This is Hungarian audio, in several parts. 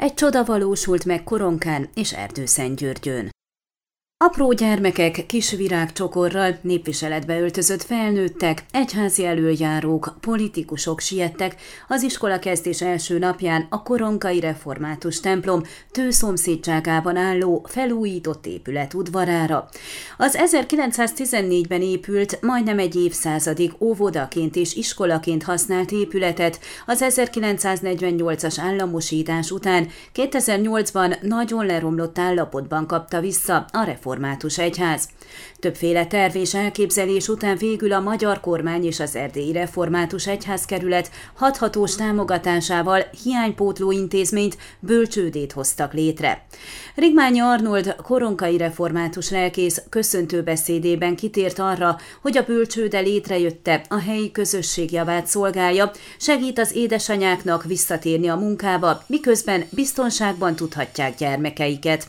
egy csoda valósult meg Koronkán és Erdőszentgyörgyön. Apró gyermekek kis virágcsokorral, népviseletbe öltözött felnőttek, egyházi előjárók, politikusok siettek az iskola kezdés első napján a koronkai református templom tőszomszédságában álló felújított épület udvarára. Az 1914-ben épült, majdnem egy évszázadig óvodaként és iskolaként használt épületet az 1948-as államosítás után 2008-ban nagyon leromlott állapotban kapta vissza a református református egyház. Többféle terv és elképzelés után végül a magyar kormány és az erdélyi református egyházkerület hathatós támogatásával hiánypótló intézményt, bölcsődét hoztak létre. Rigmányi Arnold koronkai református lelkész köszöntő beszédében kitért arra, hogy a bölcsőde létrejötte, a helyi közösség javát szolgálja, segít az édesanyáknak visszatérni a munkába, miközben biztonságban tudhatják gyermekeiket.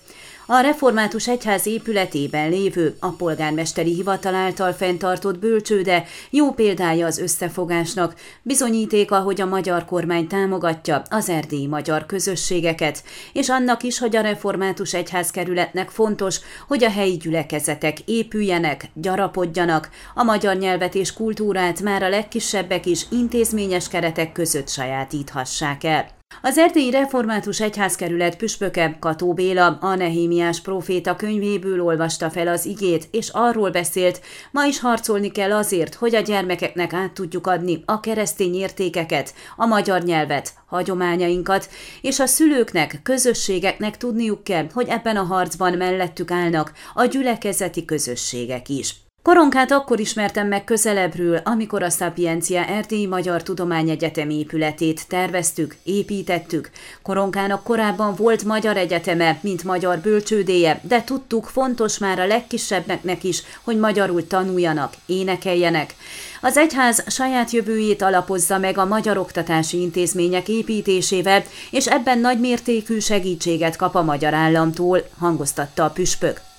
A református egyház épületében lévő, a polgármesteri hivatal által fenntartott bölcsőde jó példája az összefogásnak, bizonyítéka, hogy a magyar kormány támogatja az erdélyi magyar közösségeket, és annak is, hogy a református egyházkerületnek fontos, hogy a helyi gyülekezetek épüljenek, gyarapodjanak, a magyar nyelvet és kultúrát már a legkisebbek is intézményes keretek között sajátíthassák el. Az erdélyi református egyházkerület püspöke Kató Béla a Nehémiás próféta könyvéből olvasta fel az igét, és arról beszélt, ma is harcolni kell azért, hogy a gyermekeknek át tudjuk adni a keresztény értékeket, a magyar nyelvet, hagyományainkat, és a szülőknek, közösségeknek tudniuk kell, hogy ebben a harcban mellettük állnak a gyülekezeti közösségek is. Koronkát akkor ismertem meg közelebbről, amikor a Sapiencia Erdélyi Magyar Tudományegyetem épületét terveztük, építettük. Koronkának korábban volt magyar egyeteme, mint magyar bölcsődéje, de tudtuk, fontos már a legkisebbeknek is, hogy magyarul tanuljanak, énekeljenek. Az egyház saját jövőjét alapozza meg a magyar oktatási intézmények építésével, és ebben nagy mértékű segítséget kap a magyar államtól, hangoztatta a püspök.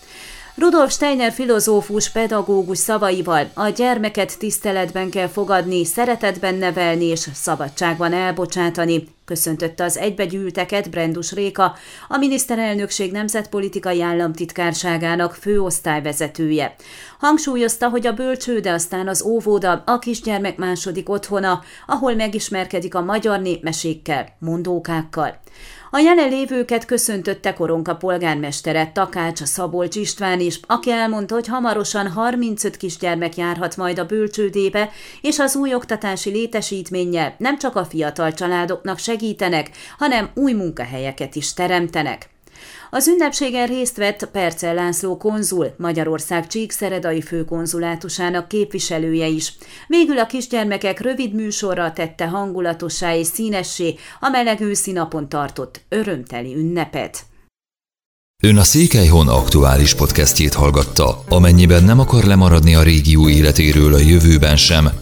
Rudolf Steiner filozófus pedagógus szavaival. A gyermeket tiszteletben kell fogadni, szeretetben nevelni és szabadságban elbocsátani, köszöntötte az egybegyűlteket Brendus Réka, a miniszterelnökség nemzetpolitikai államtitkárságának főosztályvezetője. Hangsúlyozta, hogy a bölcsőde aztán az óvoda a kisgyermek második otthona, ahol megismerkedik a magyar népmesékkel, mondókákkal. A jelenlévőket köszöntötte Koronka polgármestere Takács Szabolcs István is, aki elmondta, hogy hamarosan 35 kisgyermek járhat majd a bölcsődébe, és az új oktatási létesítménnyel nem csak a fiatal családoknak segítenek, hanem új munkahelyeket is teremtenek. Az ünnepségen részt vett Percel László konzul, Magyarország Csíkszeredai főkonzulátusának képviselője is. Végül a kisgyermekek rövid műsorra tette hangulatosá és színessé a meleg őszi napon tartott örömteli ünnepet. Ön a Székelyhon aktuális podcastjét hallgatta. Amennyiben nem akar lemaradni a régió életéről a jövőben sem,